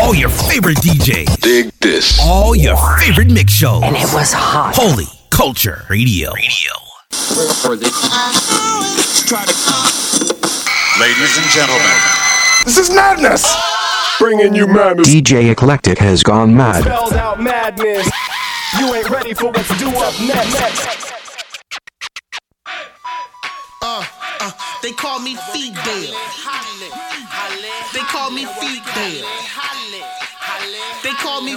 All your favorite DJs. Dig this. All your favorite mix shows. And it was hot. Holy Culture Radio. Radio. Ladies and gentlemen, This is madness. Bringing you madness. DJ Eclectic has gone mad. Spelled out madness. You ain't ready for what's due up next. Uh, uh, they call me Dale. They call me Dale. They call me.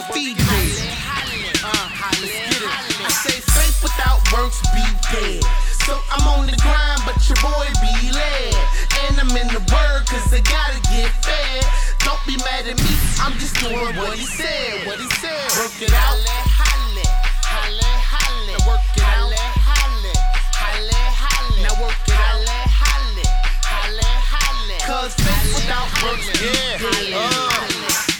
Uh, I say faith without works be dead. So I'm on the grind, but your boy be led. And I'm in the word, cause I gotta get fed. Don't be mad at me, I'm just doing what he said. What he said. Work it out. Cause without works dead. Uh,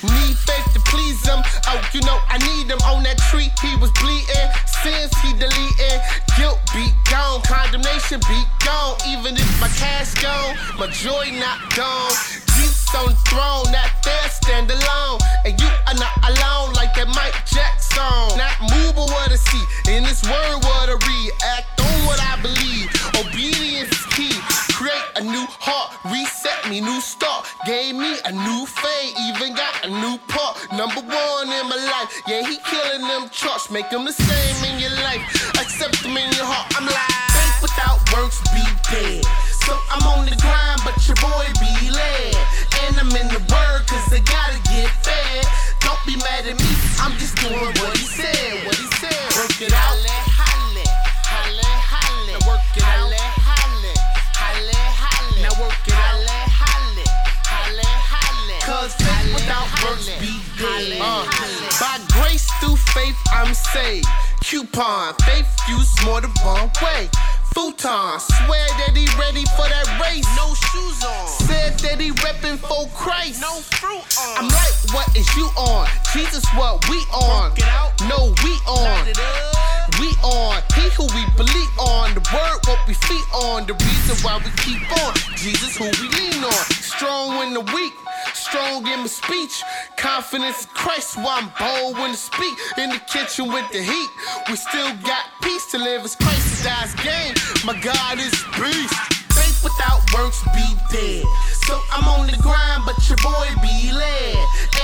Need faith to please him. Oh, you know I need him on that tree. He was bleeding. Sins he deleting. Guilt be gone. Condemnation be gone. Even if my cash gone, my joy not gone. Jesus on the throne, not there, stand alone. And you are not alone like that Mike Jackson. Not move but what I see. In this word, what I read. Act on what I believe. Obedience is key. Create a new heart, reset me, new start. Gave me a new fade, even got a new part. Number one in my life, yeah, he killing them charts. Make them the same in your life. Accept them in your heart. I'm like, faith without works be dead. So I'm on the grind, but your boy be led. And I'm in the word, cause I gotta get fed. Don't be mad at me, I'm just doing what he said. What he said. Work it out. I'm. Coupon, faith use more than one way. Futon, swear that he ready for that race. No shoes on. Said that he reppin' for Christ. No fruit on. I'm like, what is you on? Jesus, what we on? No, we on. We on. He who we believe on. The word, what we feet on. The reason why we keep on. Jesus, who we lean on. Strong when the weak. Strong in my speech, confidence in Christ, why I'm bold when to speak. In the kitchen with the heat, we still got peace to live as Christ dies game. My God is beast. Faith without works be dead. So I'm on the grind, but your boy be led.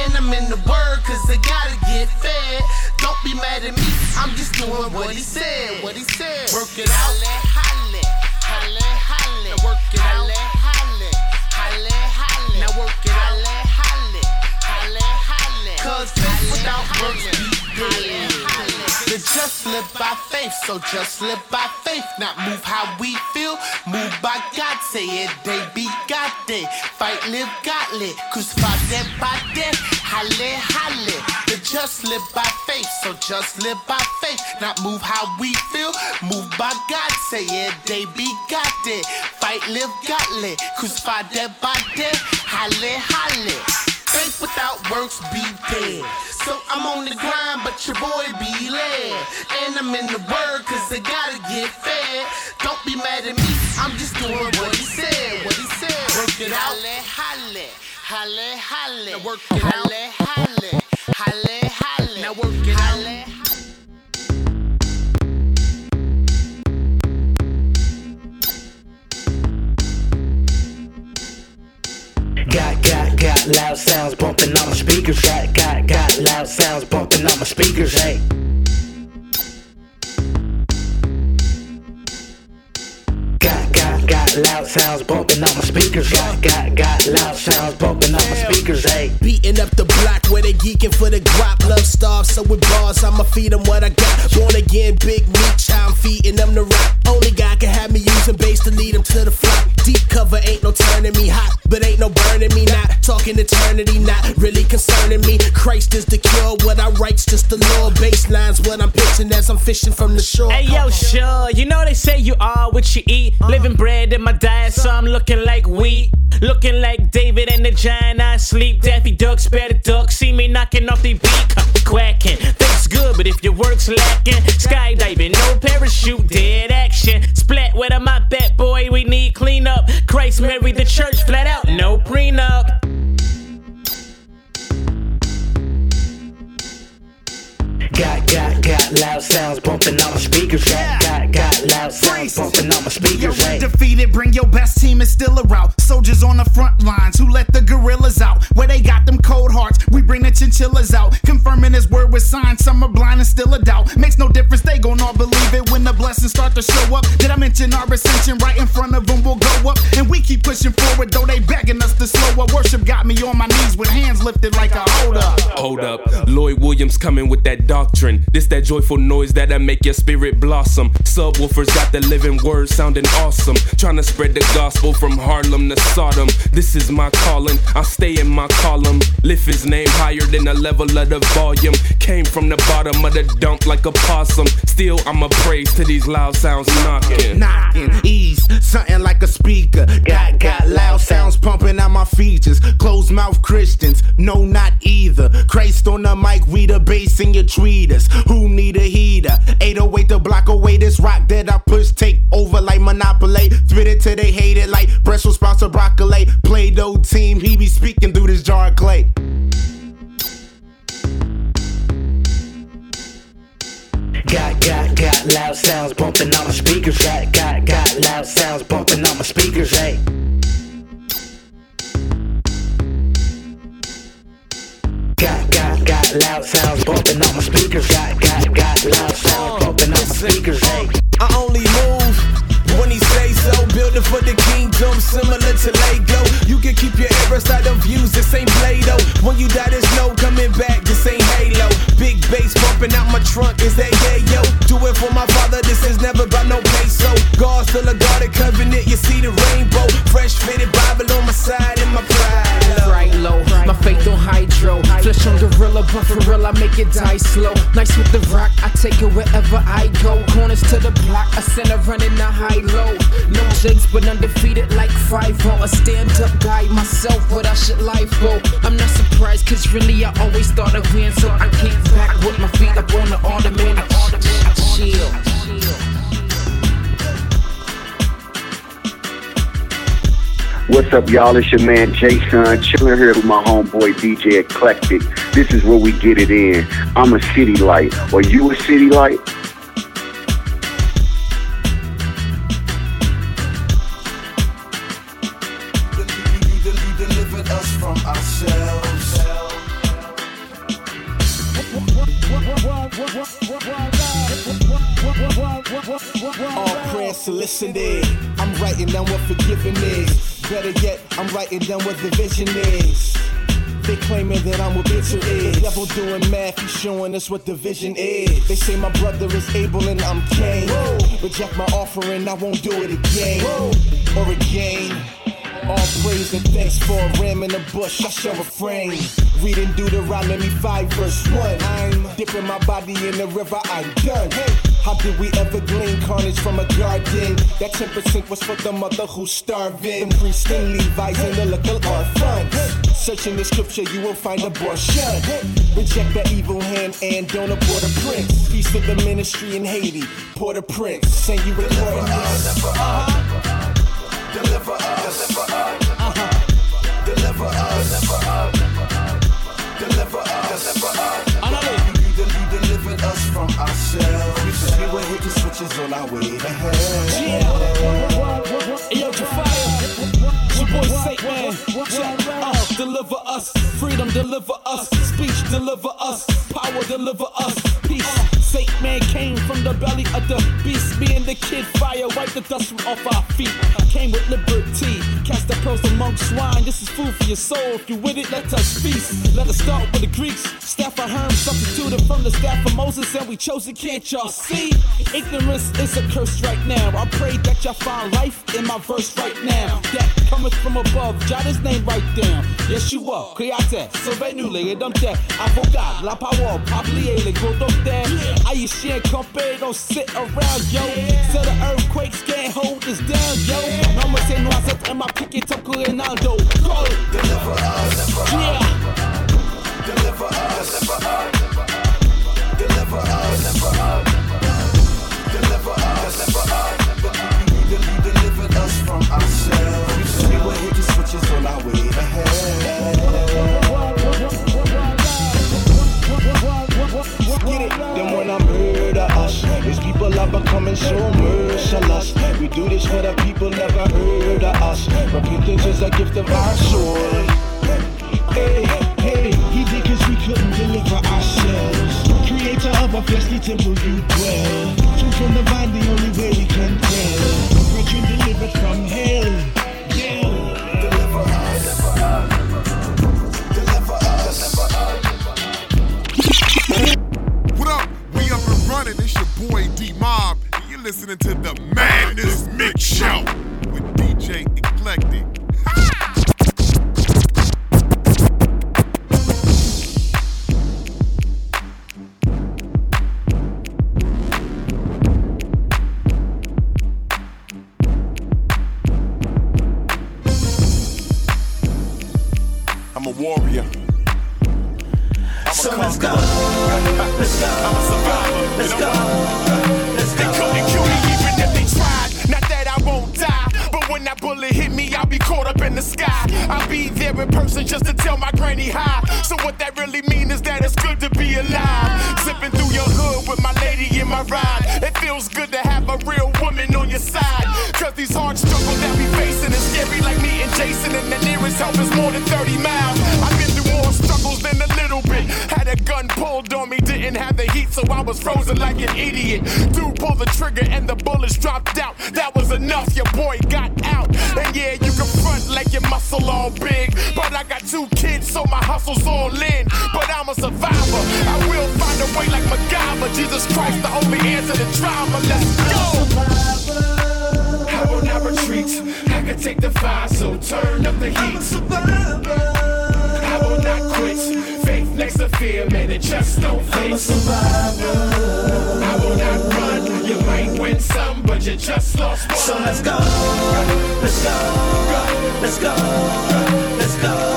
And I'm in the word, cause I gotta get fed. Don't be mad at me, I'm just doing what he said. What he said. Work it out. Halle, halle, halle. Now work it out. Halle, halle, halle. Now work it out. Cause faith without works be dead. The just live by faith, so just live by faith. Not move how we feel, move by God. Say it, they be God they. Fight, live godly, crucify dead by death. Halle, halle. The just live by faith, so just live by faith. Not move how we feel, move by God. Say it, they be God they. Fight, live godly, crucify dead by death. Halle, halle. Faith without works be dead. So I'm on the grind, but your boy be led. And I'm in the word, cause I gotta get fed. Don't be mad at me, I'm just doing what he said. What he said. Work it out. Halle, halle, halle. Now work it out. Halle, halle, halle. Now work it out. Loud sounds bumping on my speakers. Got, got, got loud sounds bumping on my speakers. Hey. Got, got, got loud sounds bumping on my speakers. Got, got, got loud sounds bumping on my speakers. Hey. Beating up the block where they geeking for the guap. Love starved, so with bars, I'ma feed them what I got. Born again, big meat, I'm feeding them the rock. Only God can have me using bass to lead them to the flock. Deep cover ain't no turning me hot, but ain't no burning me. Not talking eternity, not really concerning me. Christ is the cure, what I write's just the law. Baseline's what I'm pitching as I'm fishing from the shore. Hey yo, sure, you know they say you are what you eat. Uh-huh. Living bread in my so I'm looking like wheat. Looking like David and the giant, I sleep. Daffy Duck, spare the duck. See me knocking off the beat, quacking. Thanks good, but if your work's lacking, skydiving, no parachute, dead action. Splat, where am I bet, boy? We need cleanup. Christ married the church, flat out, no prenup. Got, got got loud sounds bumping on my speakers. Got, got, got loud sounds bumping on my speakers. Yo, Hey. defeated, bring your best team, it's still a route. Soldiers on the front lines who let the gorillas out. Where they got them cold hearts, we bring the chinchillas out. Confirming his word with signs, some are blind and still a doubt. Makes no difference, they gon' all believe it when the blessings start to show up. Did I mention our ascension right in front of them will go up? And we keep pushing forward, though they begging us to slow up. Worship got me on my knees with hands lifted like a hold up. Hold up, Lloyd Williams coming with that doctrine. This that joyful noise that'll make your spirit blossom. Subwoofers got the living word sounding awesome. Trying to spread the gospel from Harlem to Sodom. This is my calling, I stay in my column. Lift his name higher than the level of the volume. Came from the bottom of the dump like a possum. Still, I'm a praise to these loud sounds knocking. knocking, ease, something like a speaker. Got got loud sounds pumping out my features. Closed mouth Christians, no, not either. Christ on the mic, we the bass in your tweeters. Who need a heater? 808 to block away this rock that I push, take over like Monopoly. Spit it till they hate it like Brussels sprouts or broccoli. Play doh team, he be speaking through this jar of clay. Got, got, got loud sounds bumping on my speakers. Got, got, got loud sounds bumping on my speakers. Hey. Got, got, got loud sounds bumping on my speakers. Got, got, got loud sounds bumping on my speakers. Hey. I only move when he say so. Building for the kingdom, similar to Lego. You can keep your eras out of views, this ain't Play-Doh. When you die, there's no coming back, this ain't Halo. Big bass bumping out my trunk, is that yeah, yo? Do it for my father, this is never about no peso. God still a God of covenant, you see the rainbow. Fresh fitted Bible on my side and my pride. low. right low. My faith on hydro. Flesh on gorilla, but for real, I make it die slow. Nice with the rock, I take it wherever I go. Corners to the block, I a center running the high low. No jakes, but undefeated like 5 A stand up guy myself, but I should life go. I'm not surprised, cause really I always thought I'd win, so I can't with my feet up on the I chill. What's up, y'all? It's your man Jason, chilling here with my homeboy DJ Eclectic. This is where we get it in. I'm a city light. Are you a city light? Writing down what the vision is. They claiming that I'm what bitter is. Devil doing math, he's showing us what the vision is. They say my brother is able and I'm Cain. Reject my offering, I won't do it again. Or again. All praise and thanks for a ram in the bush, I shall refrain. Reading Deuteronomy 5 verse 1. I'm dipping my body in the river, I'm done. Hey, how did we ever glean carnage from a garden? That 10% was for the mother who's starving. Them priests and Levites and the little orphans. Searching the scripture, you will find abortion. Reject the evil hand and don't abort a prince. Peace to the ministry in Haiti, Port-au-Prince. Saying you recording this. Deliver us. Deliver us. Deliver us. Deliver us. Deliver us. You, del- you delivered us from ourselves. We were hit the switches on our way. To hell. Hey, yo, Jafire. Your boy Satan. Check. Uh, deliver us. Freedom deliver us. Speech deliver us. Power deliver us. Peace. Satan man came from the belly of the beast. Me and the kid fire. Wipe the dust from off our feet. Came with liberty. Cast the pearls among swine. This is food for your soul. If you with it, let us feast. Let us start with the Greeks. Staff of Herm substituted from the staff of Moses. And we chose it. Can't y'all see? Ignorance is a curse right now. I pray that y'all find life in my verse right now. That cometh from above. Jot his name right down. Yeshua, Create, Sauve-nous, rédempteur, avocat, la parole, pablier, les gros docteurs. Haïtien campé, don't sit around, yo. So the earthquakes can't hold us down, yo. No more say noisette, and my picket top Ronaldo. Go! Deliver us. Yeah. Deliver us. Deliver us. Deliver us. Deliver so merciless. We do this for the people never heard of us. Repentance is a gift of our soul. Hey, hey, he did cause we couldn't deliver ourselves. Creator of a fleshly temple you dwell. Truth from the vine, the only way we can tell. Virgin delivered from hell. Your boy D Mob. You're listening to the Madness Mix Show with DJ Eclectic. Hit me, I'll be caught up in the sky. I'll be there in person just to tell my granny hi. So what that really means is that it's good to be alive. Zipping through your hood with my lady in my ride. It feels good to have a real woman on your side. Cause these hard struggles that we facing is scary like me and Jason. And the nearest help is more than 30 miles. I've through than a little bit. Had a gun pulled on me, didn't have the heat, so I was frozen like an idiot. Dude pulled the trigger and the bullets dropped out. That was enough, your boy got out. And yeah, you can front like your muscle all big. But I got two kids, so my hustle's all in. But I'm a survivor. I will find a way like MacGyver. Jesus Christ, the only answer to trauma. Let's go. I will not retreat. I can take the fire, so turn up the heat. I will not quit. Faith next to fear, man, it just don't fit. I'm a survivor. I will not run. You might win some, but you just lost one. So let's go. Let's go. Let's go. Let's go. I had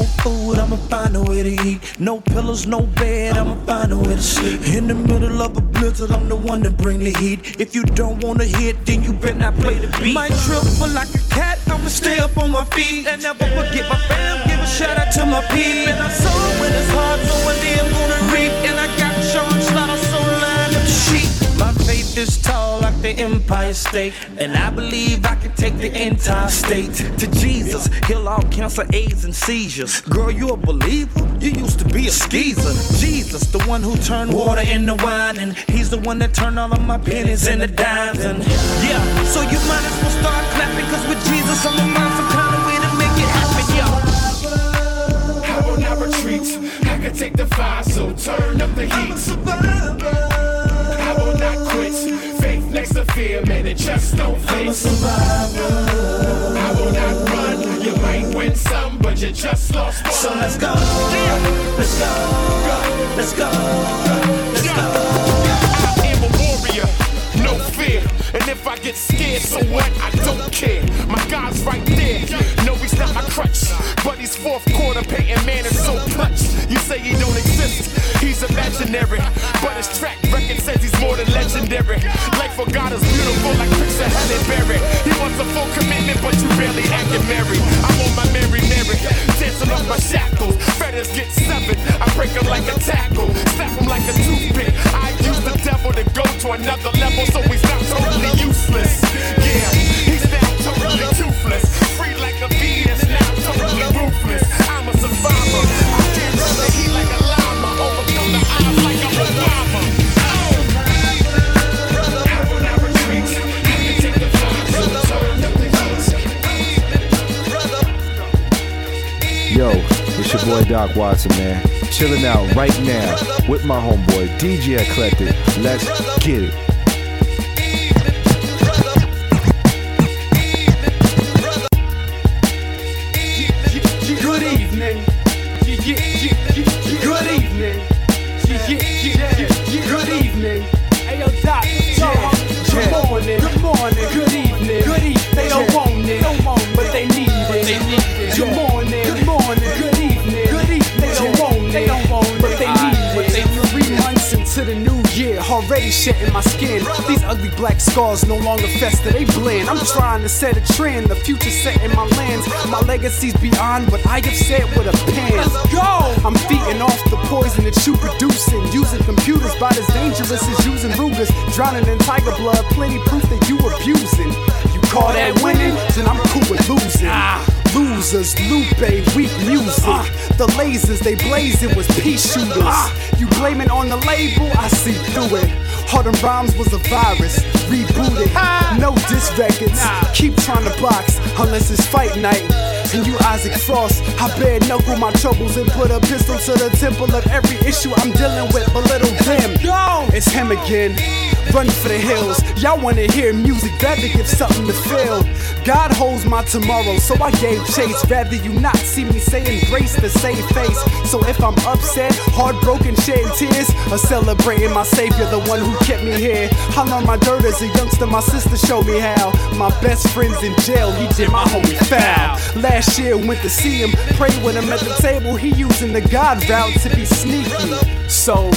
no food, I'ma find a way to eat. No pillows, no bed, I'ma find a way to sleep. In the middle of a blizzard, I'm the one to bring the heat. If you don't wanna hit, then you better not play the beat. Might trip, but like a cat, I'ma stay up on my feet. And never forget my fam, give a shout out to my people. And I when it's hard, one day I'm gonna reap. And I faith is tall like the Empire State. And I believe I can take the entire state to Jesus. Heal all cancer, AIDS, and seizures. Girl, you a believer? You used to be a skeezer. Jesus, the one who turned water into wine. And he's the one that turned all of my pennies into dimes. And yeah, so you might as well start clapping. Cause with Jesus, I'ma find some kind of way to make it happen, yo. I will not retreat. I can take the fire, so turn up the heat. I fear, man, it just don't fit. I'm a survivor. I will not run. You might win some, but you just lost one. So let's go. Let's go. Let's go. Let's go. Fear. And if I get scared, so what? I don't care. My God's right there. No, he's not my crutch. But he's fourth quarter, Peyton Manning so clutch. You say he don't exist, he's imaginary. But his track record says he's more than legendary. Life for God is beautiful like Prince of Halle Berry. He wants a full commitment, but you barely acting married. I'm on my Mary Mary, dancing off my shackles. Fetters get severed, I break them like a tackle. Snap them like a toothpick. I use devil to go to another level, so he's not totally useless. Yeah, he's now totally toothless. Free like a bee now totally ruthless. I'm a survivor. I can't run the heat like a llama. Overcome the like not. Yo, it's your boy Doc Watson, man. Chilling out right now with my homeboy DJ Eclectic. Let's get it. Already shedding my skin. These ugly black scars no longer fester, they blend. I'm trying to set a trend, the future set in my lands. My legacy's beyond what I have said with a pen. Let's go! I'm feeding off the poison that you producing. Using computers about as dangerous as using Ruger Judas, drowning in tiger blood. Plenty proof that you abusing. You call that winning? Then I'm cool with losing. Ah. Losers, Lupe, weak music. Ah. The lasers they blazing was pea shooters. Ah. You blaming on the label? I see through it. Harden Rhymes was a virus, rebooted. No diss records, keep trying to box unless it's fight night. And you Isaac Frost, I bare knuckle my troubles and put a pistol to the temple of every issue I'm dealing with. But little them. It's him again. Run for the hills. Y'all wanna hear music, better give something to feel. God holds my tomorrow, so I gave chase. Rather you not see me saying grace to save face. So if I'm upset, heartbroken, shedding tears, or celebrating my savior, the one who kept me here. I learned my dirt as a youngster, my sister showed me how. My best friend's in jail, he did my homie foul. Last year went to see him, prayed with him at the table. He using the God route to be sneaky. So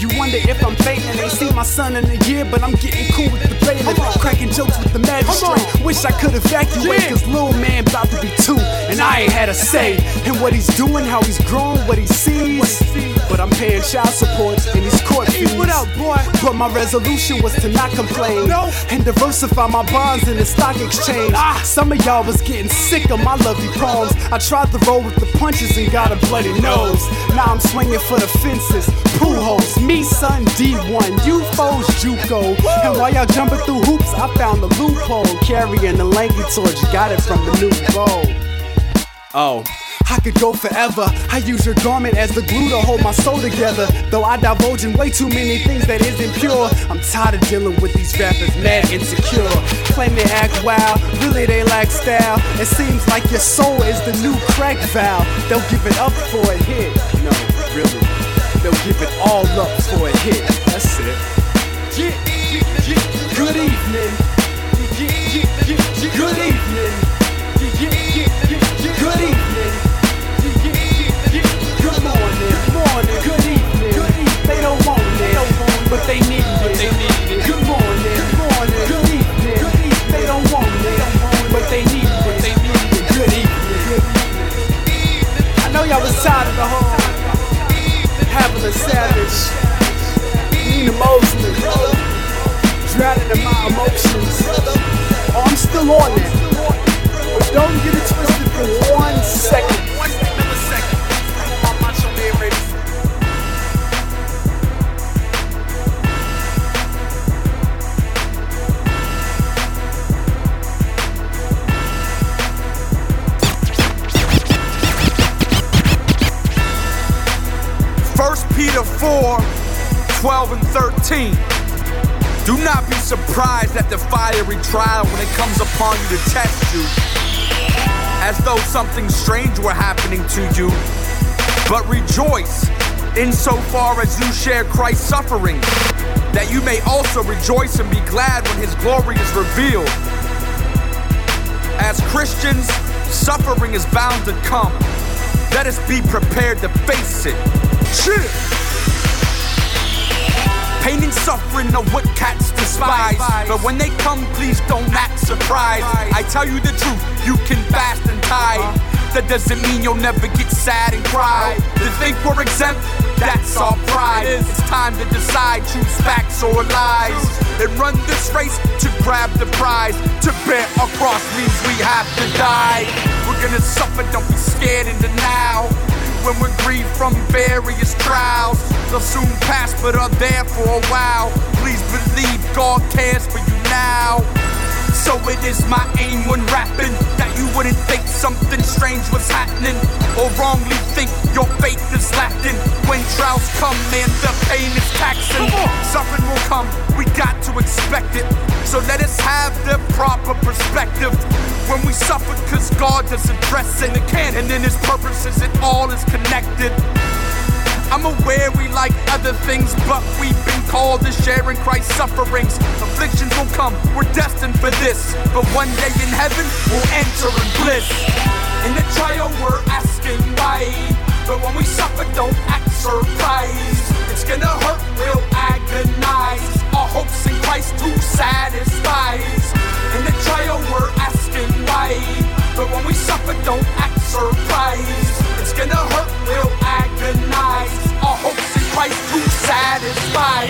you wonder if I'm faking. Ain't seen my son in a year, but I'm getting cool with the bailiff. Cracking jokes with the magistrate. Wish I could evacuate, cause little man about to be two, and I ain't had a say in what he's doing, how he's growing, what he sees. But I'm paying child support and these court fees. What up, boy? But my resolution was to not complain and diversify my bonds in the stock exchange. Ah, Some of y'all was getting sick of my lovely poems. I tried to roll with the punches and got a bloody nose. Now I'm swinging for the fences. Pool holes, me son D1, you foes Juco. And while y'all jumping through hoops, I found the loophole. Carrying the lanky torch, got it from the new bowl. Oh. I could go forever. I use your garment as the glue to hold my soul together. Though I divulge in way too many things that isn't pure. I'm tired of dealing with these rappers, mad insecure. Claim they act wild, really they lack style. It seems like your soul is the new crack valve. They'll give it up for a hit. No, really. They'll give it all up for a hit. That's it. Good evening. Good evening. Having savage, Nina Mosley, drowning in my emotions. Oh, I'm still on it, but don't get it twisted for one second. 4, 12 and 13. Do not be surprised at the fiery trial when it comes upon you to test you, as though something strange were happening to you. But rejoice insofar as you share Christ's suffering, that you may also rejoice and be glad when his glory is revealed. As Christians, suffering is bound to come. Let us be prepared to face it. Shit. Pain and suffering are what cats despise. But when they come, please don't act surprised. I tell you the truth, you can fast and tide. That doesn't mean you'll never get sad and cry. To think we're exempt, that's our pride. It's time to decide, choose facts or lies. And run this race to grab the prize. To bear a cross means we have to die. We're gonna suffer, don't be scared in the now when we're grieved from various trials. They'll soon pass, but are there for a while. Please believe God cares for you now. So it is my aim when rapping that you wouldn't think something strange was happening or wrongly think your faith is lacking. When trials come, man, the pain is taxing. Suffering will come, we got to expect it. So let us have the proper perspective when we suffer, cause God does address it. And in His purposes, it all is connected. I'm aware we like other things, but we've been called to share in Christ's sufferings. Afflictions will come, we're destined for this. But one day in heaven, we'll enter in bliss. In the trial, we're asking why. But when we suffer, don't act surprised. It's gonna hurt, we'll agonize. Our hopes in Christ to satisfies. In the trial, we're asking why. But when we suffer, don't act surprised. It's gonna hurt, we'll agonize. Our hopes in Christ to satisfy.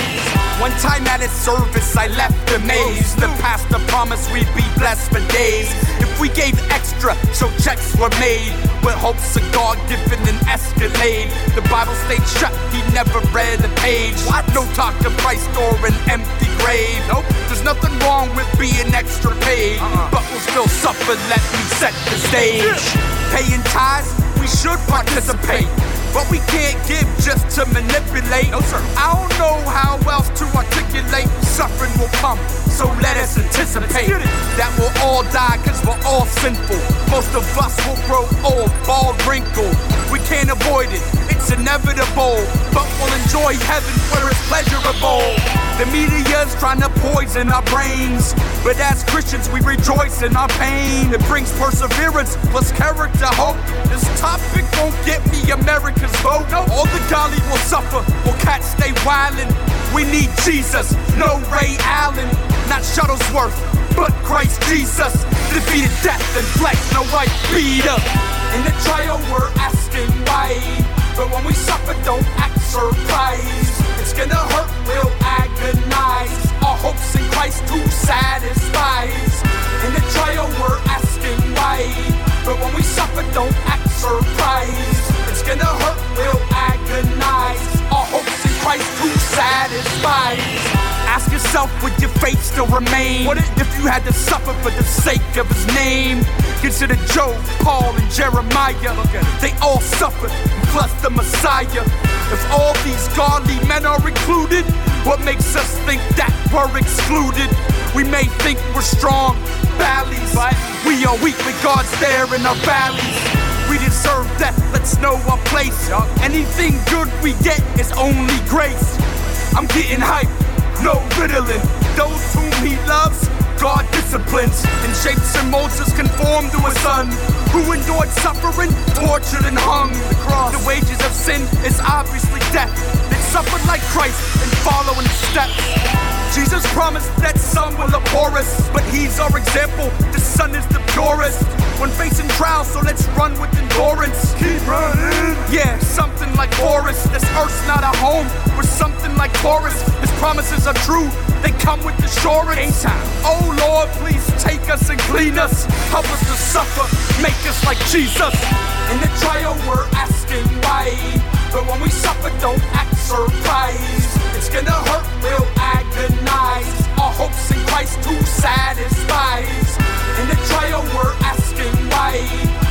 One time at his service, I left amazed. The pastor promised we'd be blessed for days. If we gave extra, so checks were made. With hopes of God giving an escalade. The Bible stayed shut, he never read a page. What? No talk to Christ or an empty grave. Nope, there's nothing wrong with being extra paid. Uh-uh. But we'll still suffer, let me set the stage. Paying tithes, we should participate. But we can't give just to manipulate. No, sir. I don't know how else to articulate. Suffering will come, so let us anticipate that we'll all die because we're all sinful. Most of us will grow old, bald, wrinkled. We can't avoid it, it's inevitable. But we'll enjoy heaven where it's pleasurable. The media's trying to poison our brains. But as Christians, we rejoice in our pain. It brings perseverance plus character hope. This topic won't get me America's vote. All the golly will suffer, will cats stay wildin'. We need Jesus, no Ray Allen, not Shuttlesworth, but Christ Jesus. Defeated death and flesh, no white beat up. In the trial, we're asking why. But when we suffer, don't act surprised. It's gonna hurt, we'll agonize. Our hopes in Christ to satisfy. In the trial, we're asking why. But when we suffer, don't act surprised. It's gonna hurt, we'll agonize. Our hopes in Christ to satisfy. Ask yourself, would your faith still remain? What if you had to suffer for the sake of his name? Consider Job, Paul, and Jeremiah. They all suffered, plus the Messiah. If all these godly men are included, what makes us think that we're excluded? We may think we're strong, valleys, but we are weak when God's there in our valleys. We deserve death, let's know our place. Anything good we get is only grace. I'm getting hype, no riddling. Those whom he loves, God disciplines and shapes and molds us conform to a son who endured suffering, tortured, and hung. The cross, the wages of sin is obviously death. They suffered like Christ and follow in his steps. Jesus promised that some will abhor us, but he's our example. The son is the purest. When facing trials, so let's run with endurance. Keep running. Yeah, something like Forrest. This earth's not a home. We're something like Taurus. His promises are true. They come with assurance. Oh Lord, please take us and clean us. Help us to suffer. Make us like Jesus. In the trial, we're asking why. But when we suffer, don't act surprised. It's gonna hurt, we'll agonize. Our hopes in Christ to satisfy. In the trial, we're asking why.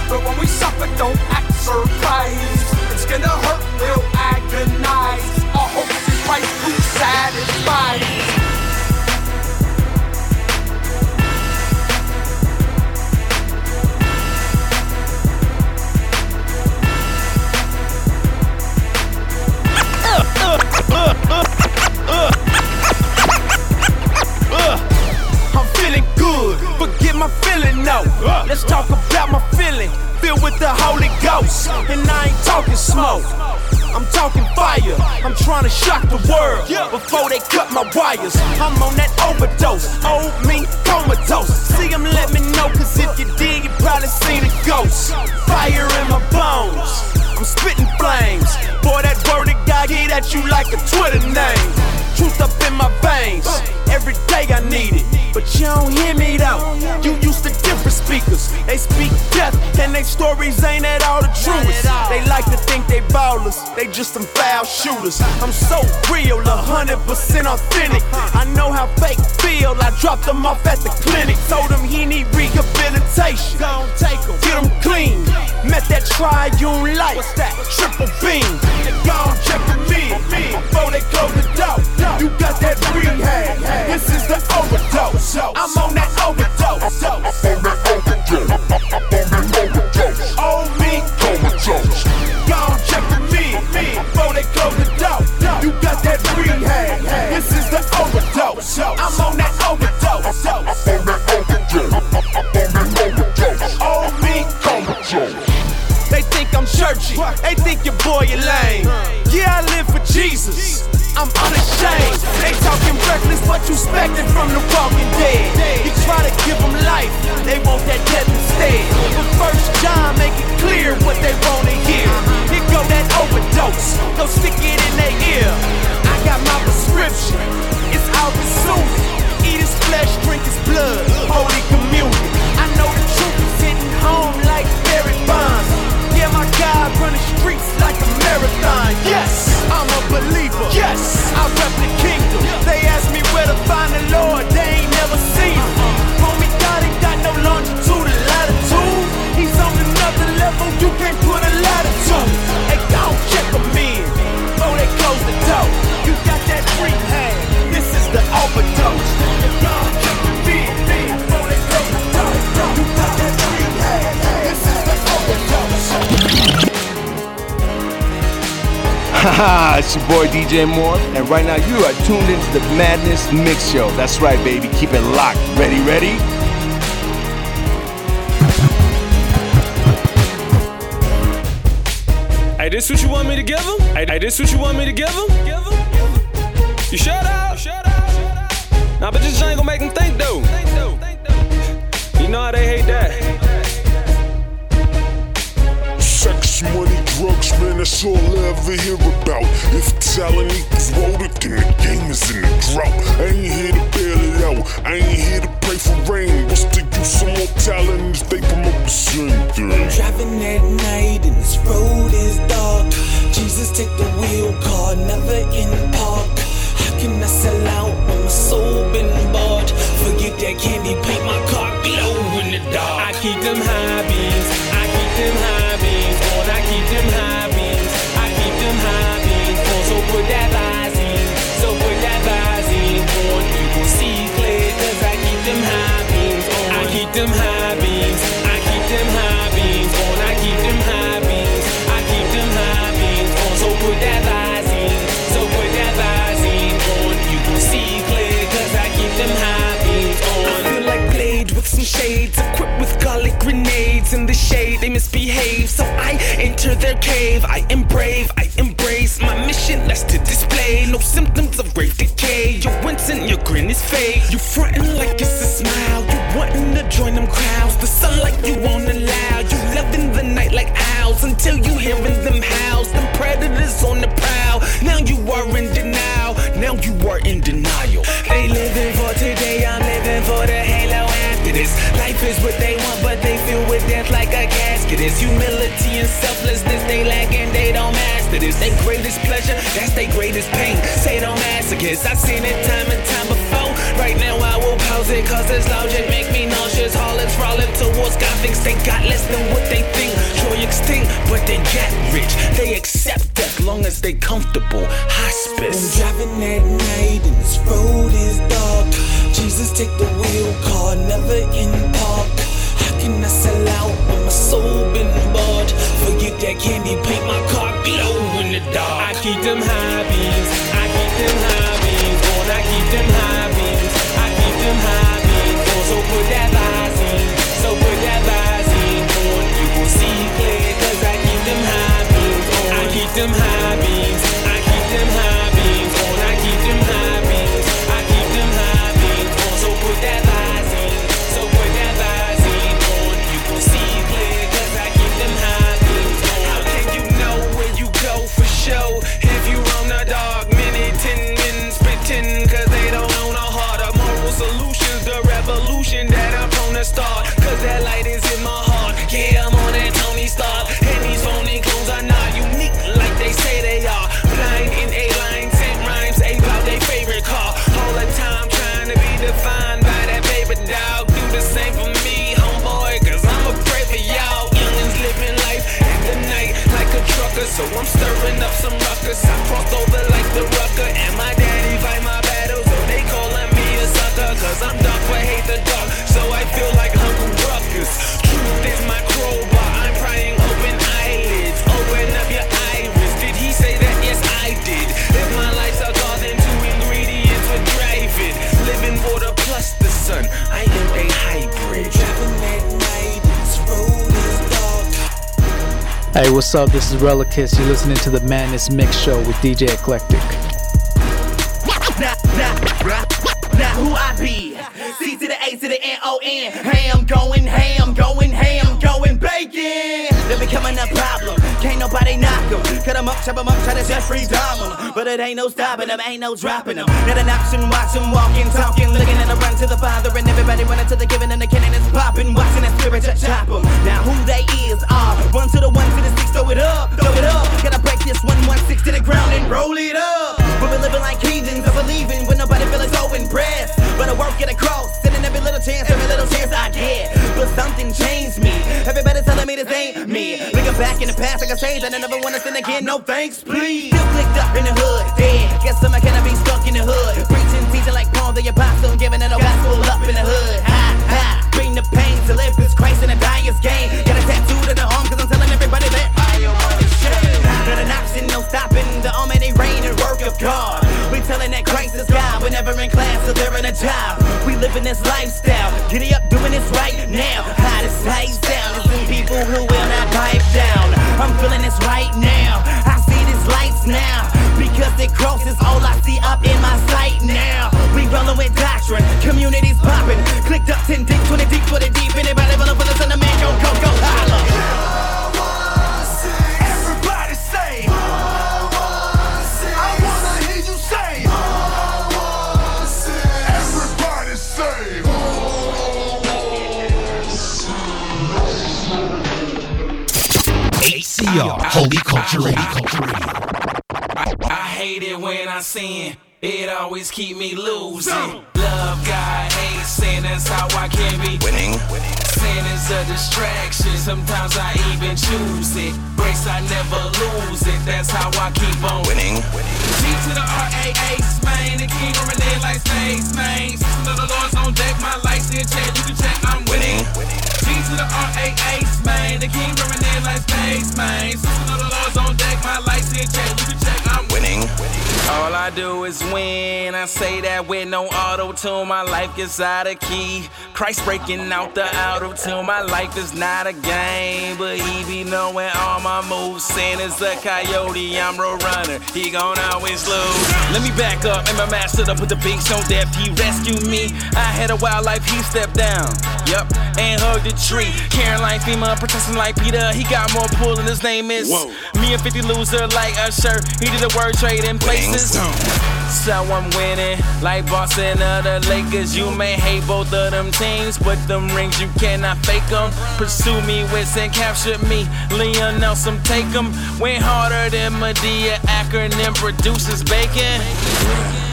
But when we suffer, don't act surprised. It's gonna hurt, we'll agonize. Our hopes in Christ to satisfy. My feeling no. Let's talk about my feeling, filled with the Holy Ghost. And I ain't talking smoke, I'm talking fire. I'm trying to shock the world before they cut my wires. I'm on that overdose, old me comatose. See them, let me know, cause if you did, you probably seen a ghost. Fire in my bones, I'm spitting flames. Boy, that word of God get at you like a Twitter name. Truth up in my veins, every day I need it. But you don't hear me though. You used to different speakers. They speak death, and they stories ain't at all the truest. They like to think they ballers, they just some foul shooters. I'm so real, a hundred percent authentic. I know how fake feel. I dropped them off at the clinic. Told him he need rehabilitation. Gon' take him, get him clean. That triune life. What's that? Triple beam. Gon' check the me before they close the door. You got that rehab. This is the overdose. I'm on that overdose. reckless, what you expecting from the walking dead? You try to give them life, they want that death instead. But first John make it clear what they wanna hear. Here go that overdose, go stick it in their ear. I got my prescription, it's all consuming. Eat his flesh, drink his blood, holy communion. run the streets like a marathon. Yes, I'm a believer. Yes, I rep the kingdom. They ask me where to find the Lord, they ain't never seen him. Uh-uh. Homie God ain't got no longitude latitude. He's on another level, you can't put a latitude. Hey, go check him in. Oh, they close the door. You got that free hand. This is the overdose. it's your boy DJ Moore, and right now you are tuned into the Madness Mix Show. That's right, baby. Keep it locked. Ready, ready? Hey, this what you want me to give him? Hey, this what you want me to give him? You shut up. Shut up. Nah, but this ain't gonna make him think though. You know how they hate man, that's all I ever hear about. If talent equals voted, then the game is in the drought. I ain't here to bail it out. I ain't here to pray for rain. What's the use of more talent if they promote the same thing? Driving at night and this road is dark. Jesus, take the wheel, car never in park. How can I sell out when my soul been bought? Forget that candy, paint my car glow in the dark. I keep them high beams. I keep them high beams. On, I keep them high So put that Visine on. You will see clear, cause I keep them high beams. On, I keep them high beams. I keep them high beams. On, I keep them high beams. I keep them high beams. On, so put that Visine. So put that on. You will see clear, cause I keep them high beams on. I feel like Blade with some shades, equipped with garlic grenades in the shade. They misbehave, so I enter their cave. I am brave, That's to display no symptoms of great decay. You're wincing, your grin is fake. You frontin' like it's a smile. You wantin' to join them crowds. The sunlight you won't allow. You loving the night like owls until you hearing them howls. Them predators on the prowl. Now you are in denial. Now you are in denial. They living for today. I'm living for the halo after this. Life is what they want, but they feel with death like a casket is. Humility and selflessness they lack and they don't master this. They greatest pleasure, that's their greatest pain. Say don't masochist. I've seen it time and time before. Right now I will pause it, cause this logic make me nauseous. Harlots rolling towards God, gothics. They got less than what they think. Joy extinct, but they get rich. They accept death long as they comfortable. Hospice. I'm driving at night and this road is dark. Jesus, take the wheel, car never in park. How can I sell out when my soul been bought? Forget that candy, paint my car keep them high. I keep them high beams. On, I keep them high beams. I keep them high beams. On, oh, so put that Visine. So put that Visine on. You will see clear, cause I keep them high beams. On, oh, I keep them high beams. Hey, what's up? This is Relicus. You're listening to the Madness Mix Show with DJ Eclectic. Now who I be? C to the A to the N O N. Ham going ham, going ham, going bacon. They're becoming a problem. Can't nobody knock them. Cut them up, chop them up, try to just free them. But it ain't no stopping them, ain't no dropping them. Not an option, watch them walking, talking, looking at the run to the father, and everybody running to the giving and the cannon is popping. Watching that spirit just chop them. Now who they is ah, are one to the one to the six, throw it up, throw it up. Gotta break this one one six to the ground and roll it up. We've been living like heathens, I'm believing when nobody feeling so impressed. But I work it across, sending every little chance, every little chance I get. But something changed me. Everybody telling me this ain't me. Looking back in the past, like I changed, I never wanna sin again. No thanks, please. Still clicked up in the hood, dead. Guess I'm gonna be stuck in the hood. Preaching, teaching like Paul the apostle, giving it a gospel up in the hood. Ha ha. Bring the pain to live this Christ in a dyer's game. Got a tattooed in the arm, cause I'm telling everybody that I am on the shit. Not an option, no stopping. The never in class so they're in a job. We living this lifestyle, giddy up, doing this right now. Hottest lights down, people who will not pipe down. I'm feeling this right now, I see these lights now. Because it crosses all I see up in my sight now. We rolling with doctrine, communities popping. Clicked up 10 deep, 20 deep for the deep. ACR, Holy Culture Radio. I, I hate it when I sin. It always keep me losing. Love God, hate sin. That's how I can be winning. winning. Sin is a distraction. Sometimes I even choose it. Grace, I never lose it. That's how I keep on winning. G to the R A H, man. The king of Renee like space, man. System of the Lord's on deck. My license check. You can check. I'm winning. G to the R A H, man. The king of Renee like space, man. System of the Lord's on deck. My license check. You can check. I'm winning. All I do is win. I say that with no auto tune. My life gets out of key. Christ breaking out the tune. My life is not a game, but he be knowing all my moves. Sin is a coyote. I'm a runner. He gon' always lose. Let me back up. And my master up with the big on death. He rescued me. I had a wild life. He stepped down. Yep, And hugged a tree. Caroline FEMA protesting like Peter. He got more pull and his name is me and 50 loser like Usher. He did a word trade in places. So I'm winning like Boston or the Lakers. You may hate both of them teams, but them rings you cannot fake them. Pursue me, Winston, capture me. Leon Nelson, take them. Went harder than Medea. Acronym produces bacon.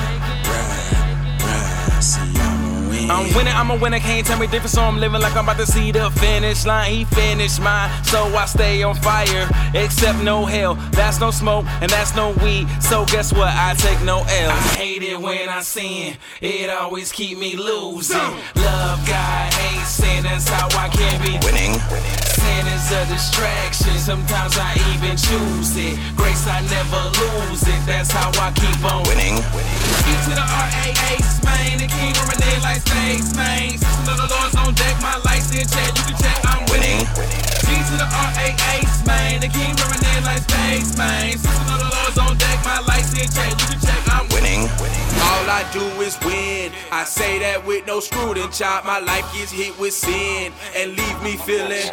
I'm winning, I'm a winner, can't tell me different, so I'm living like I'm about to see the finish line. He finished mine, so I stay on fire. Except no hell, that's no smoke, and that's no weed. So guess what? I take no L. I hate it when I sin, it always keep me losing. Love God, hate sin, that's how I can be winning. Sin is a distraction, sometimes I even choose it. Grace, I never lose it, that's how I keep on winning. E to the R-A-H, man, the king of Renee like space, man. System of the Lord's on deck, my license check, you can check, I'm winning. G to the R-A-H, man, the king of Renee like space, man. System of I do is win. I say that with no screw and chop. My life gets hit with sin and leave me feeling.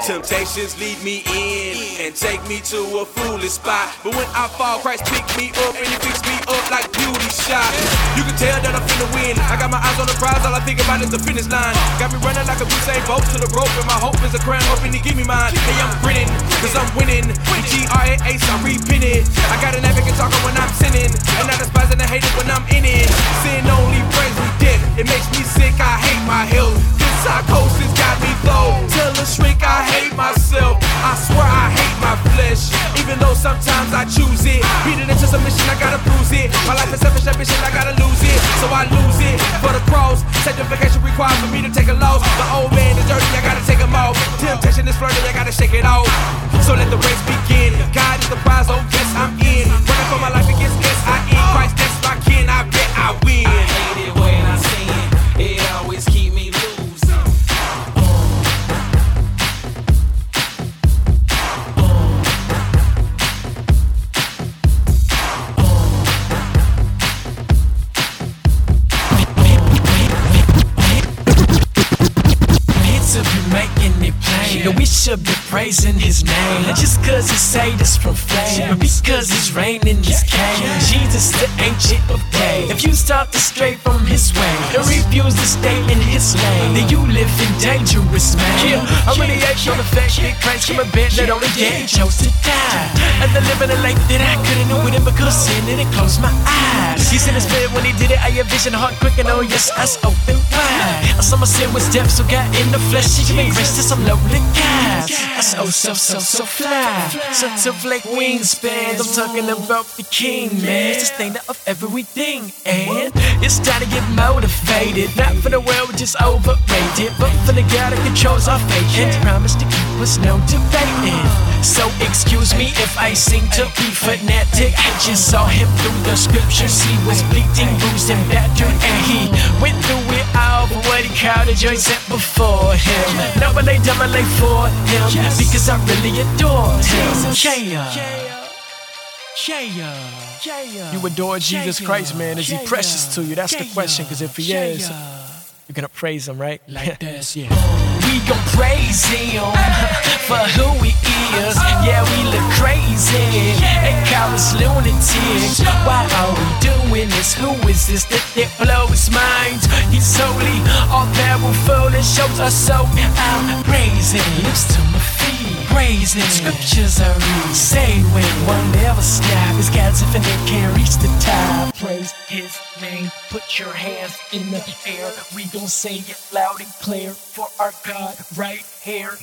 Temptations lead me in and take me to a foolish spot. But when I fall, Christ pick me up and he picks me up like beauty shot. You can tell that I'm finna win. I got my eyes on the prize. All I think about is the finish line. Got me running like a Usain Bolt to the rope, and my hope is a crown. Hoping to give me mine. Hey, I'm grinning, cause I'm winning. G-R-A-H, I'm repinning. I got an advocate talking when I'm sinning. And I despise and I hate it when I'm in it. Sin only brings me death. It makes me sick, I hate my health. This psychosis got me low. Tell a shrink I hate myself. I swear I hate my flesh. Even though sometimes I choose it. Beat it into submission, I gotta bruise it. My life is selfish ambition, I gotta lose it. So I lose it for the cross. Sanctification requires for me to take a loss. The old man is dirty, I gotta take him off. Temptation is flirty, I gotta shake it off. So let the race begin. God is the prize, oh yes, I'm in. Running for my life against S-I-N. Christ, that's my kin, I I win. Yeah, we should be praising his name. Not just cause he saved us from flame, but because he's reigning his king. Jesus, the ancient of days. If you start to stray from his way, and refuse to stay in his lane, then you live in dangerous man. Yeah, I'm really ain't on the fact that Christ came a bit that only day he chose to die. And the living a life that I couldn't know with him because sin and it closed my eyes. He's in his bed when he did it. I had vision, heart quick and oh yes, eyes open wide. I saw my sin depth, so got in the flesh. She me grace to some lonely guys. That's oh so so so fly. So tough like wingspans. I'm talking about the king, man. Sustainer of everything. And it's time to get motivated. Not for the world, just overrated. But for the God that controls our fate. And promise to keep us no debating. So excuse me if I seem to be fanatic. I just saw him through the scriptures. He was bleeding, bruised, and battered. And he went through all for what he the joint set before him. Now I lay down, I lay for him because I really adore him. Yeah. Yeah. You adore Jesus Christ, man. Is he precious to you? That's the question, because if he is, you're gonna praise him, right? Like this, yeah. We praise him for who he is. Yeah, we look crazy and call us lunatics. Why are we doing this? Who is this that, that blows minds? He's holy, all powerful, and shows us so out praising. Lips to my feet, praising. Scriptures are read. Say when one never. His God's infinite can't reach the top. Praise his name. Put your hands in the air. We gon' say it loud and clear for our God right here.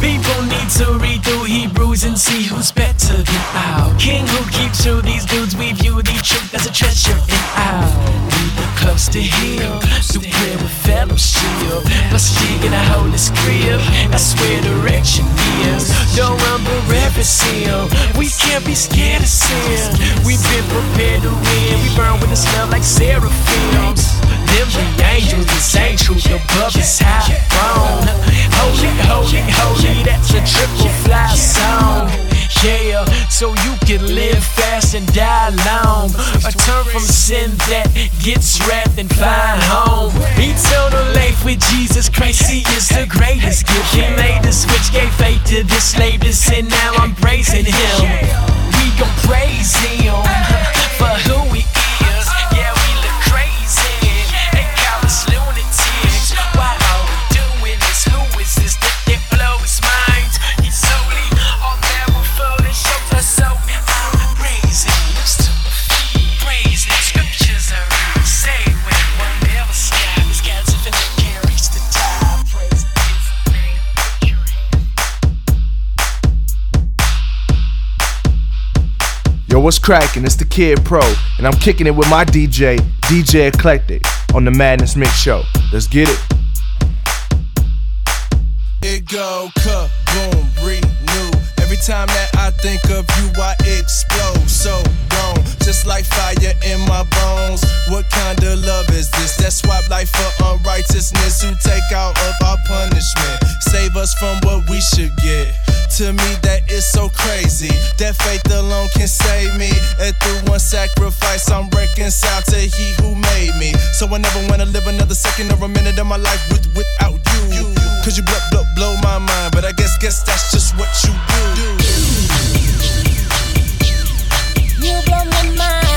People need to read through Hebrews and see who's better than our King who keeps true these dudes. We view the truth as a treasure in were close to Him through prayer with fellowship. Plus, in a holy script. That's where direction is. Don't run, but reverence Him. We can't be scared of sin. We've been prepared to win. We burn with the smell like seraphims. Them the angels, this ain't truth above is high throne. Holy, holy, holy, that's a triple fly song. Yeah, so you can live fast and die long. Or turn from sin that gets wrapped and find home. Eternal life with Jesus Christ, He is the greatest gift. He made the switch, gave faith to the slave to sin. Now I'm praising Him. We gon' praise Him What's cracking? It's the Kid Pro, and I'm kicking it with my DJ, DJ Eclectic, on the Madness Mix Show. Let's get it. It go kaboom, renew. Every time that I think of you, I explode. So gone, just like fire in my bones. What kind of love is this? That swap life for unrighteousness, who take out of our punishment, save us from what we should get. To me, that is so crazy. That faith alone can save me. And through one sacrifice, I'm reconciled to He who made me. So I never wanna live another second or a minute of my life with without you. Cause you blow, blow, blow my mind, but I guess guess that's just what you do. You blow my mind.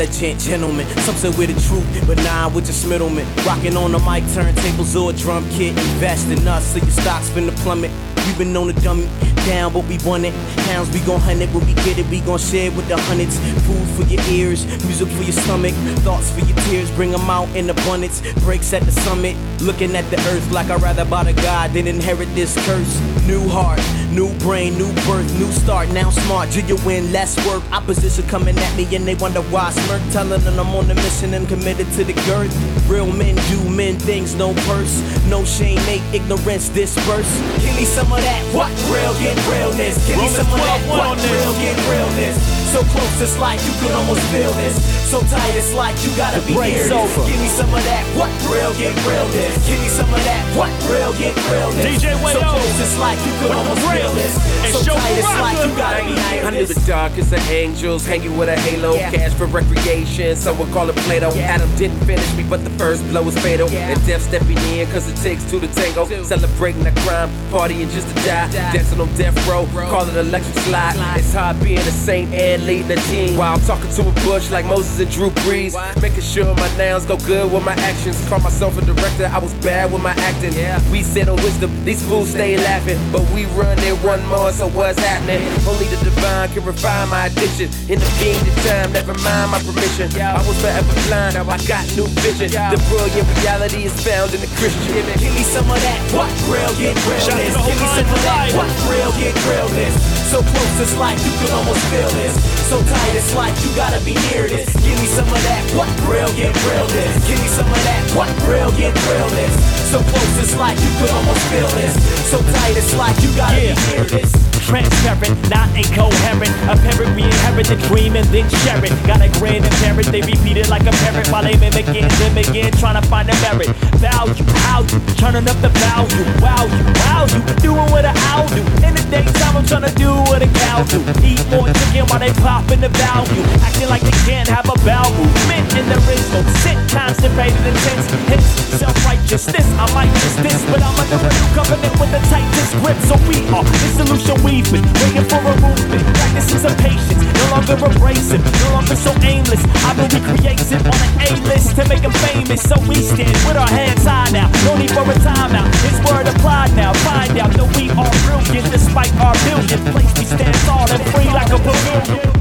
Intelligent gentleman. Some say we're the truth, but nah, we're just middlemen. Rocking on the mic, turntables or a drum kit. Invest in us so your stocks finna plummet. We been on the dumb down, but we want it. Pounds we gon' hunt it, when we get it, we gon' share with the hundreds. Food for your ears, music for your stomach, thoughts for your tears. Bring them out in abundance. Breaks at the summit, looking at the earth like I'd rather bow to God than inherit this curse. New heart, new brain, new birth, new start. Now smart, Do you win? less work. Opposition coming at me and they wonder why I smirk. Telling them I'm on a mission and committed to the girth. Real men do men things, no purse, no shame, make ignorance disperse. Give me some of that, what real get realness. Give me some of that, what real get realness. So close it's like you can almost feel this. So tight it's like you gotta be near this. Give me some of that, what real get realness. Give me some of that, what real get realness. DJ so close it's like you can almost feel this. And So show tight it's like you gotta be near Under the darkest of angels, hanging with a halo. Cash for recreation, some would call it Plato. Adam didn't finish me, but the first blow was fatal. And death stepping in, cause it takes two to tango. Celebrating the crime, partying just to die. Dancing on death row, call it electric slide. It's hard being a saint and leading a team. While I'm talking to a bush like Moses and Drew Brees. Making sure my nouns go good with my actions. Call myself a director, I was bad with my acting. Yeah. We sit on wisdom, these fools stay laughing. But we run it one more, so what's happening? Only the divine can refine my addiction. In the being the time, never mind my permission. I was forever blind, now I got new vision. The brilliant reality is found in the Christian. Give me some of that, what real get realness. Give me some of that, what real get realness. So close it's like you can almost feel this. So tight it's like you gotta be near this. Give me some of that, what real get realness. Give me some of that, what real get realness. So close it's like you could almost feel this. So tight it's like you gotta be near this. Transparent, not incoherent. A parent we inherit the dream and then share it. Got a grand parent, they repeat it like a parrot while they them again, trying to find a merit. Value, how you turning up the value. Wow, you, wow, you doing what a owl do. In the daytime, I'm trying to do what a cow do. Eat more chicken while they popping the value. Acting like they can't have a bowel movement, and there is no sit. Constipated, intense, hence self-righteousness. I might miss this, but I'm under a new covenant with a tightest grip. So we are the solution we've been waiting for a movement. Practicing some patience, no longer abrasive, no longer so aimless. I've been it on an A-list to make them famous. So we stand with our hands high now. No need for a timeout. His word applied now. Find out that we are brilliant despite our billion. Place we stand tall and free like a pavilion.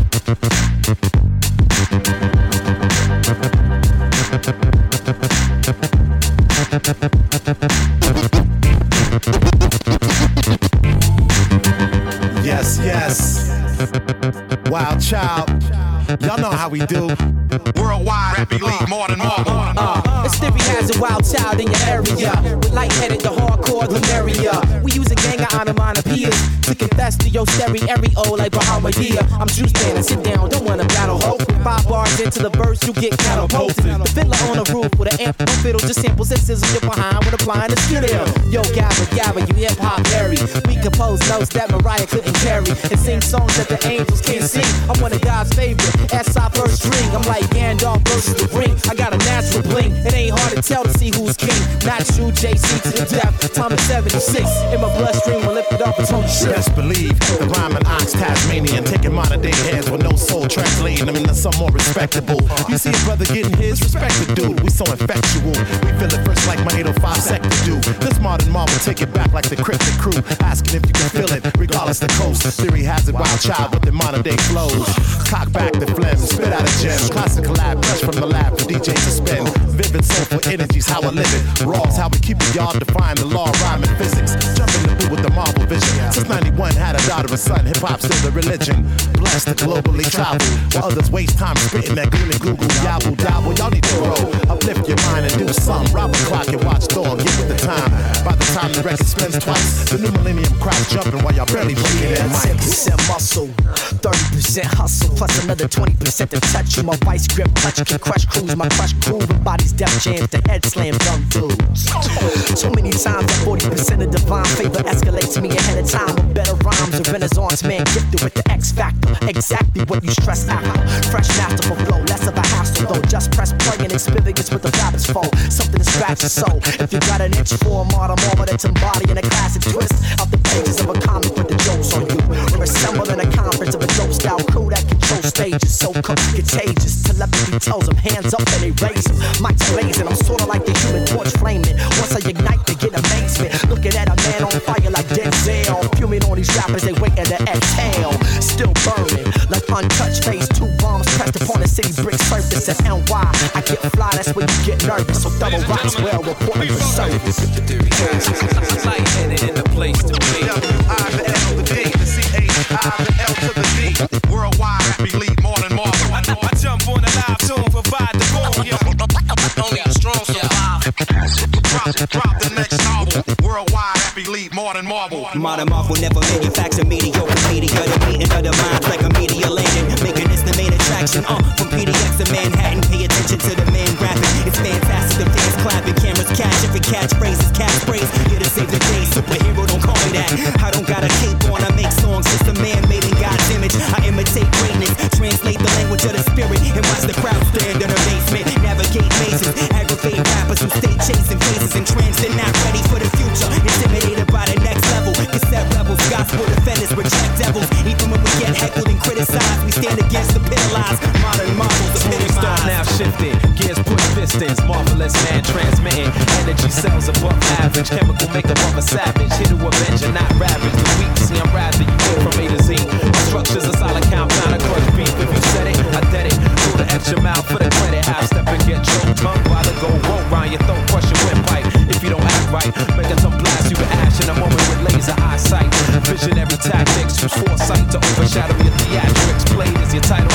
Child. Y'all know how we do. Worldwide, Rap Elite, more than more. Uh, if Stimpy has a wild child in your area, with lightheaded the hardcore merrier. We use a gang of onomatopoeias to confess to your stereo like Bahamadia. I'm juiced in, sit down, don't wanna battle hope. Five bars into the verse, you get catapulted. The fiddler on the roof with an amp, no fiddle, just samples and sizzles you're behind when applying the skill. Yo, Gabba, Gabba, you hip hop Harry. We compose notes that Mariah couldn't carry and sing songs that the angels can't sing. I'm one of God's favorite, S.I. first string. I'm like Gandalf versus the ring. I got a natural bling. It ain't hard to tell to see who's king. Not you, JC to the death. Time is 76. In my bloodstream, will lift it up and Tony shit. Best believe the rhyming ox Tasmanian, taking modern day heads with no soul, translating them into some more respectable. You see a brother getting his respect dude. We so infectual. We feel it first like my 805 sector do. This modern marvel take it back like the cryptic crew, asking if you can feel it, regardless the coast. Theory has it, wild child with the modern day flows. Cock back the phlegm, spit out a gem. Classic collab, fresh from the lab for DJs to spin. Vivid soulful energies, how I live it. Raw's how we keep it, y'all define the law, rhyme and physics. Jumping the boot with the marvel vision. Since 91 had a daughter and son, hip hop still the religion. Blessed to globally travel, while others waste time spitting that googly google, yabble dabble. Y'all need to grow, uplift your mind and do some. Rob the clock and watch Thor, get with the time. By the time the record spins twice. The new millennium crowd jumping while y'all barely breaking that mic. 10% muscle, 30% hustle, plus another 20% to touch. My vice grip touch can crush crews. My crush crew with bodies jams to head slam dumb dudes. Too many times that 40% of divine favor escalates me ahead of time with better rhymes. A renaissance man gifted with the X factor. Exactly what you stress out. Fresh masterful flow, less of a hassle though. Just press play and experience with the rabbit's foe. Something to scratch your soul. If you got an itch for a modern moment that's embodying a classic twist out the pages of a comic with the jokes on you. Of a stages. So contagious. Telepathy tells them hands up and they raise them. Mike's blazing. I'm sorta like the human torch flaming. Once I ignite, they get amazement. Looking at a man on fire like Denzel. Fuming on these rappers, they waiting to exhale. Still burning like untouched face. two bombs pressed upon the city brick surface at NY. I get fly, that's when you get nervous. So double rocks well reporting for service. Lightheaded in the place to be. Only a strong survive. Drop, drop the next novel. Worldwide, happy lead more than Marvel. Modern Marvel never manufacture mediocre media. The meeting of the minds like a media landing. Making this the main attraction. Uh, from PDX to Manhattan, pay attention to the man graphic. It's fantastic. The fans clapping, cameras cash. If it catchphrases, catchphrase. Here to save the day. Superhero, don't call me that. I don't got shifting, gears push pistons, marvelous man transmitting energy cells above average, chemical makeup of a savage, here to avenge and not ravage the weak. See, I'm rather you go from A to Z. My structure's a solid compound, I crush beef. If you said it, I did it. Throw the extra mile for the credit, half step and get choked. Tongue while the go roll round your throat, crush your windpipe. If you don't act right, make a tongue blast you with ash in a moment with laser eyesight. Visionary tactics, use foresight to overshadow your theatrics. Played as your title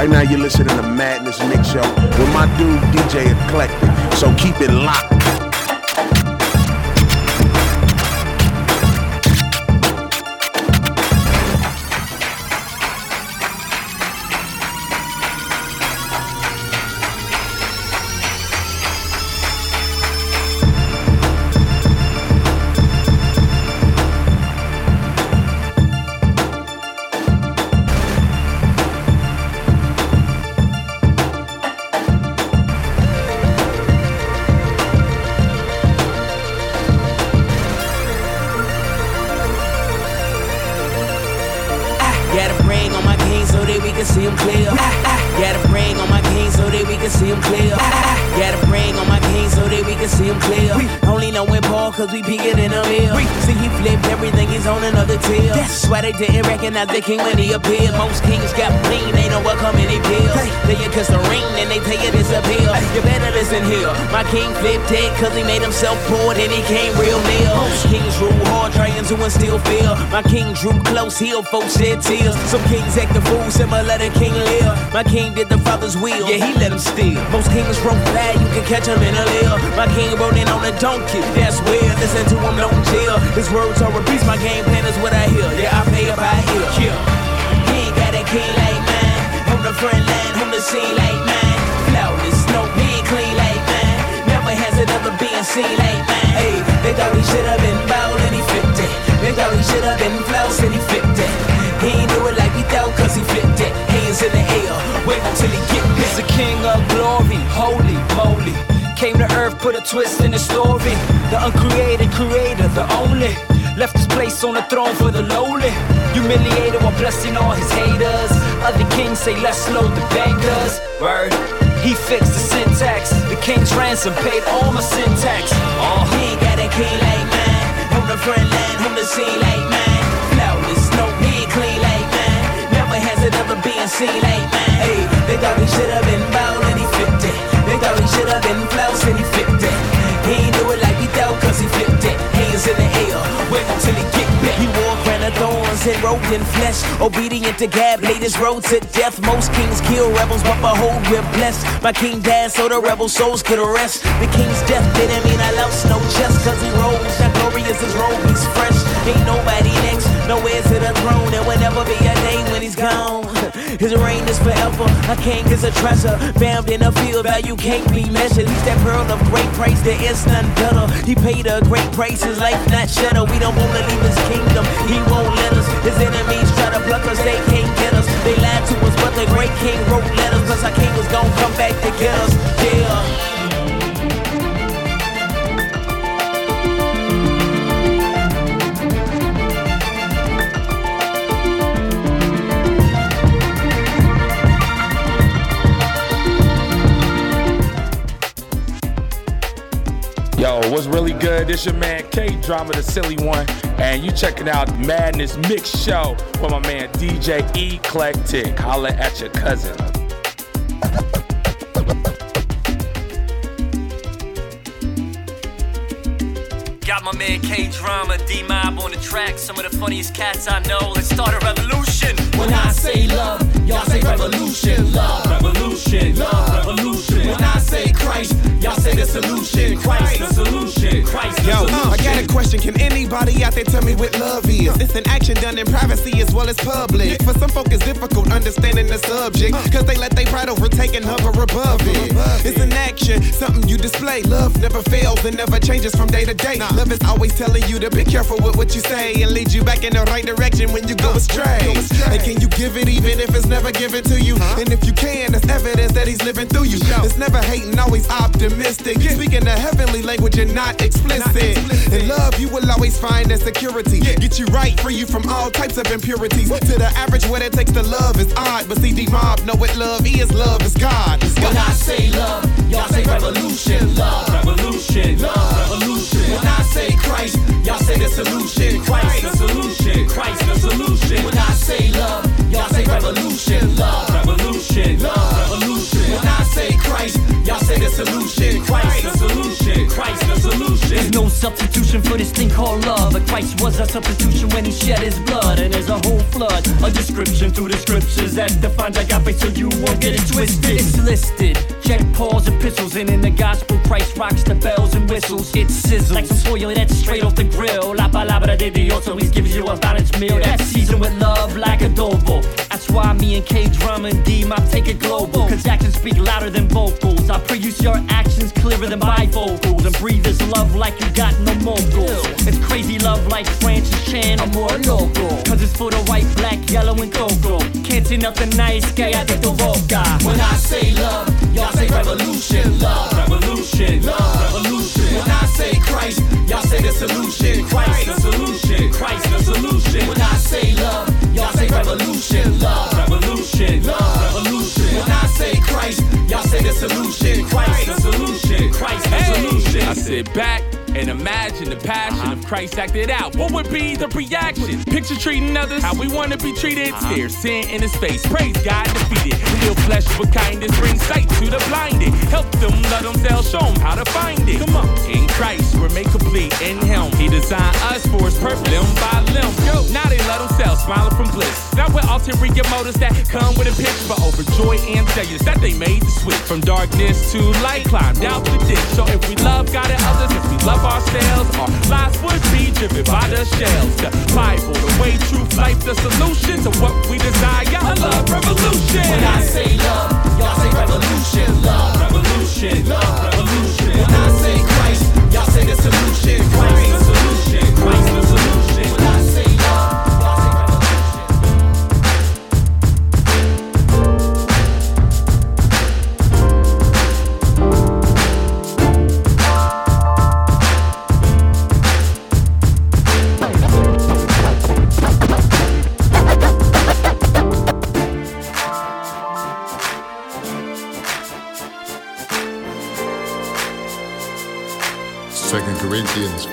Right now, you're listening to Madness Mix Show with my dude DJ Eclectic. So keep it locked. They recognize the king when he appeared. Most kings got clean, they know what come in their pills. They you kiss the ring and they tell you disappear. You better listen here. My king flipped it cause he made himself poor and he came real near. Most kings rule hard trying to instill fear. My king drew close, healed folks shed tears. Some kings act the fool, similar to King Lear. My king did the father's will, yeah, he let him steal. Most kings wrote bad, you can catch him in a leer. My king rode in a donkey, that's weird. Listen to him, don't chill. His words are beast, my game plan is what I hear. Yeah, I pay by ear. Yeah. He ain't got a king like mine. On the front line, on the scene like mine. Flawless, no, he ain't clean like mine. Never has it ever been seen like mine. Hey, they thought he should have been bald and he flipped it. They thought he should have been floss and he flipped it. He ain't do it like we thought cause he flipped it. Hands in the air, wait until he get He's the king of glory, holy moly. Came to earth, put a twist in the story. The uncreated creator, the only. Left his place on the throne for the lowly. Humiliated while blessing all his haters. Other kings say, let's load the bankers. Word. He fixed the syntax. The king's ransom paid all my syntax. Oh, he got a king like mine. On the front line, on the scene like mine. Flawless, no, he ain't clean like mine. Never has it ever been seen like mine. Hey, they thought thought he should have been flows and he flipped it. He ain't do it like he dealt cause he flipped it. Hands in the air, wait until he get back. He wore crown of thorns and robed in flesh. Obedient to Gab, laid his road to death. Most kings kill rebels, but behold, we're blessed. My king died so the rebel souls could rest. The king's death didn't mean I lost no chest cause he rose. That glory is his robe, he's fresh. Ain't nobody next nowhere to the throne. There will never be a day when he's gone. His reign is forever. A king is a treasure. Bound in a field that you can't be measured. He's that pearl of great price, there is none better. He paid a great price, his life not shudder. We don't wanna leave his kingdom, he won't let us. His enemies try to pluck us, they can't get us. They lied to us, but the great king wrote letters. Cause our king was gonna come back to get us. Yeah. What's really good? This your man K Drama, the silly one, and you checking out Madness Mix Show with my man DJ Eclectic. Holla at your cousin. Got my man K Drama, D Mob on the track. Some of the funniest cats I know. Let's start a revolution. When I say love, y'all say revolution. Love, revolution. Love, revolution. When I say Christ, y'all say the solution. Christ, the solution. Christ, the Yo, solution. I got a question. Can anybody out there tell me what love is? It's an action done in privacy as well as public. For some folk, it's difficult understanding the subject. Cause they let their pride overtake and hover above it. It's an action, something you display. Love never fails and never changes from day to day. Love is always telling you to be careful with what you say and lead you back in the right direction when you go astray. And can you give it even if it's never given to you? And if you can, that's evidence that he's living through you. It's never hating, always optimistic. Speaking the heavenly language and not explicit. In love, you will always find that security. Get you right, free you from all types of impurities. To the average, what it takes to love is odd. But see, D-Mob know what love is. Love is God. It's When I say love, y'all say revolution. Love, revolution. Love, revolution. When I say Christ, y'all say the solution. Christ, the solution. Christ, the solution. When I say love, y'all say revolution. Love, revolution. Love, y'all say the solution. Christ, the solution. Christ, the solution. There's no substitution for this thing called love. But Christ was a substitution when he shed his blood. And there's a whole flood, a description through the scriptures that defines agape so you won't get it twisted. It's listed. Check Paul's epistles, and in the gospel, Christ rocks the bells and whistles. It sizzles like some foil that's straight off the grill. La palabra de Dios always gives you a balanced meal that's seasoned with love like adobo. That's why me and K Drama and D Mob take it global. Cause actions speak louder than vocals. I produce your actions clearer than bifocals. And breathe this love like you got no moguls. It's crazy love like Francis Chan or more local. Cause it's for the white, black, yellow, and cocoa. Can't say nothing nice, tu boca. When I say love, y'all say revolution. Love, revolution. Love, revolution. When I say Christ, y'all say the solution. Christ, the solution. Christ, the solution. When I say love, y'all say revolution. Love, revolution. Love, revolution. When I say Christ, y'all say the solution. Christ, the solution. Christ, the solution. I sit back and imagine the passion of Christ acted out. What would be the reaction? Picture treating others how we want to be treated. Uh-huh. Stare sin in his face. Praise God defeated. Heal flesh with kindness. Bring sight to the blinded. Help them let themselves show them how to find it. Come on. In Christ, we're made complete in Him. He designed us for His purpose, limb by limb. Yo, now they let themselves smiling from bliss. Not with ulterior motives that come with a pitch, but overjoyed and failures that they made the switch from darkness to light. Climbed out the ditch. So if we love God and others, if we love ourselves, our lives would be driven by the shells. The Bible, the way, truth, life, the solution to what we desire. A love revolution. When I say love, y'all say revolution. Love, revolution. Love, revolution. When I say Christ, y'all say the solution. Christ,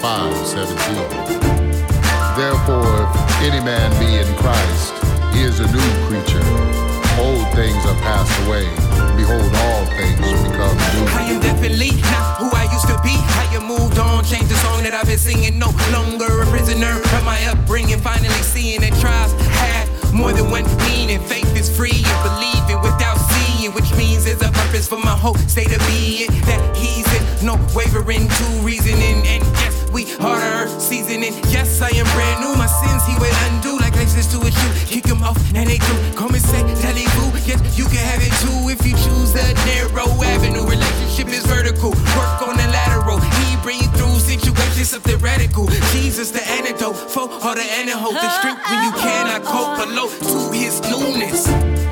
5:17. Therefore, if any man be in Christ, he is a new creature. Old things are passed away. Behold, all things become new. I am definitely not who I used to be. I have moved on, changed the song that I've been singing. No longer a prisoner from my upbringing. Finally seeing that tribes have more than one meaning. Faith is free and believing with which means there's a purpose for my whole state of being. That he's in no wavering to reasoning. And yes, we harder seasoning. Yes, I am brand new. My sins he will undo like laces to a shoe. Kick him off and they do. Come and say, tell boo. Yes, you can have it too if you choose the narrow avenue. Relationship is vertical. Work on the lateral. He bring you through situations something radical. Jesus, the antidote for all the antidote. The strength when you cannot cope below to his newness.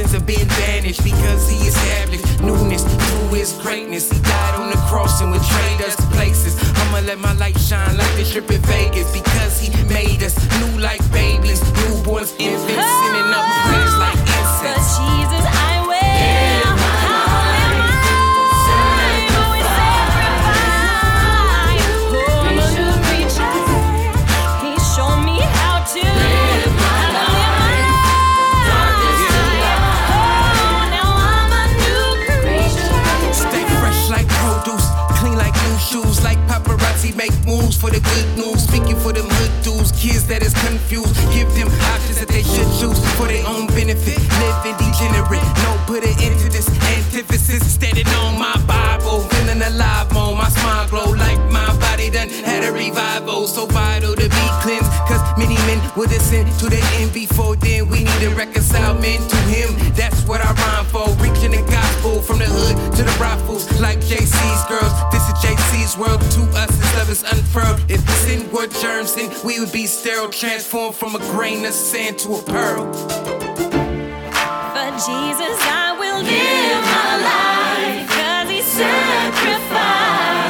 Sins have been banished because he established newness through his greatness. He died on the cross and trade us places. I'ma let my light shine like the strip in Vegas because he made us new like babies, newborns, infants, for the good news. Speaking for them hood dudes, kids that is confused. Give them options that they should choose for their own benefit. Living degenerate, no put it into this antithesis. Standing on my Bible, feeling alive, more my smile glow like my body done had a revival. So vital to be cleansed, cause many men would ascend to the end before then. We need to reconcile men to him. That's what I rhyme for. Reaching the gospel from the hood to the brothels, like JC's girls. This is JC's world. To us, this love is unfurled. If sin were germs, then we would be sterile, transformed from a grain of sand to a pearl. For Jesus, I will live my life. Cause he sacrificed.